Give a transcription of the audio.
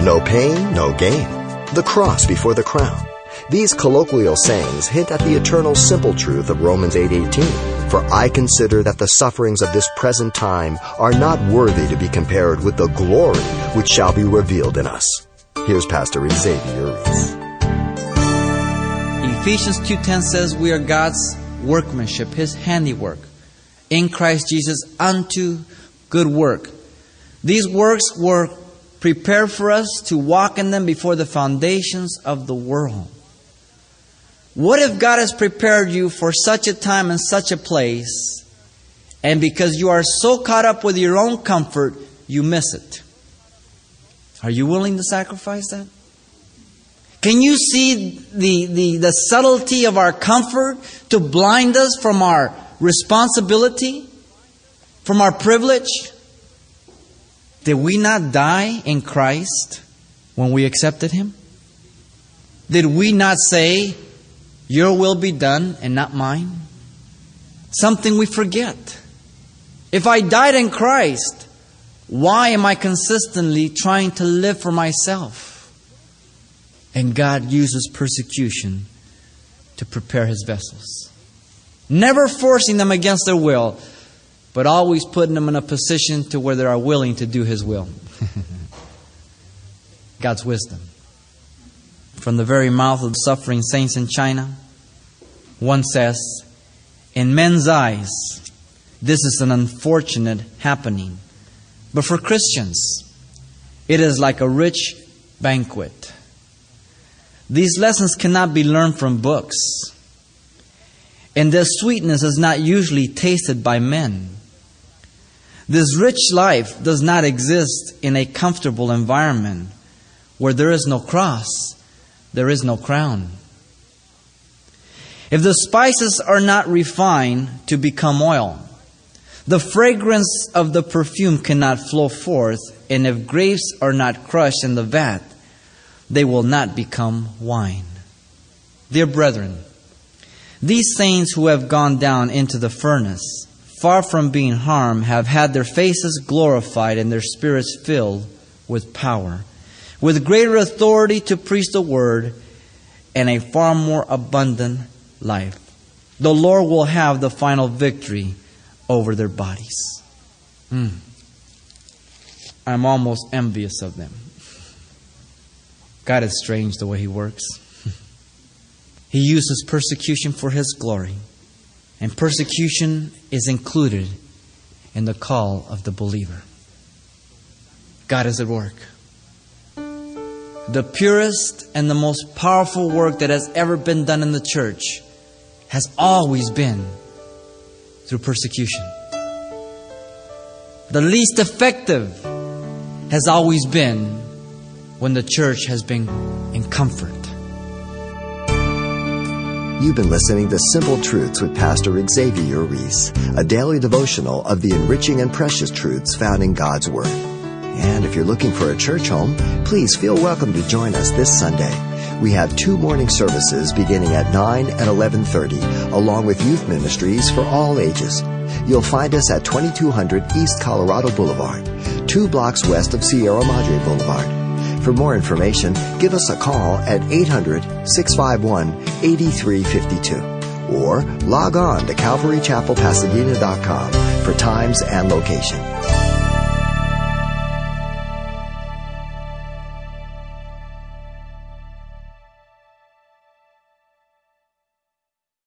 No pain, no gain. The cross before the crown. These colloquial sayings hint at the eternal simple truth of Romans 8:18. For I consider that the sufferings of this present time are not worthy to be compared with the glory which shall be revealed in us. Here's Pastor Xavier Reese. Ephesians 2:10 says we are God's workmanship, his handiwork in Christ Jesus unto good work. These works were prepared for us to walk in them before the foundations of the world. What if God has prepared you for such a time and such a place, and because you are so caught up with your own comfort, you miss it? Are you willing to sacrifice that? Can you see the, the, the subtlety of our comfort to blind us from our responsibility, from our privilege? Did we not die in Christ when we accepted Him? Did we not say, Your will be done and not mine? Something we forget. If I died in Christ, why am I consistently trying to live for myself? And God uses persecution to prepare His vessels. Never forcing them against their will, but always putting them in a position to where they are willing to do His will. God's wisdom. From the very mouth of the suffering saints in China, one says, In men's eyes, this is an unfortunate happening. But for Christians, it is like a rich banquet. These lessons cannot be learned from books. And their sweetness is not usually tasted by men. This rich life does not exist in a comfortable environment where there is no cross, there is no crown. If the spices are not refined to become oil, the fragrance of the perfume cannot flow forth, and if grapes are not crushed in the vat, they will not become wine. Dear brethren, these saints who have gone down into the furnace, far from being harmed, have had their faces glorified and their spirits filled with power, with greater authority to preach the word and a far more abundant life. The Lord will have the final victory over their bodies. Mm. I'm almost envious of them. God is strange the way He works. he uses persecution for His glory, and persecution is included in the call of the believer. God is at work. The purest and the most powerful work that has ever been done in the church has always been through persecution. The least effective has always been when the church has been in comfort. You've been listening to Simple Truths with Pastor Xavier Reese, a daily devotional of the enriching and precious truths found in God's Word. And if you're looking for a church home, please feel welcome to join us this Sunday. We have two morning services beginning at 9 and 11:30, along with youth ministries for all ages. You'll find us at 2200 East Colorado Boulevard, two blocks west of Sierra Madre Boulevard. For more information, give us a call at 800 651 8352 or log on to CalvaryChapelPasadena.com for times and location.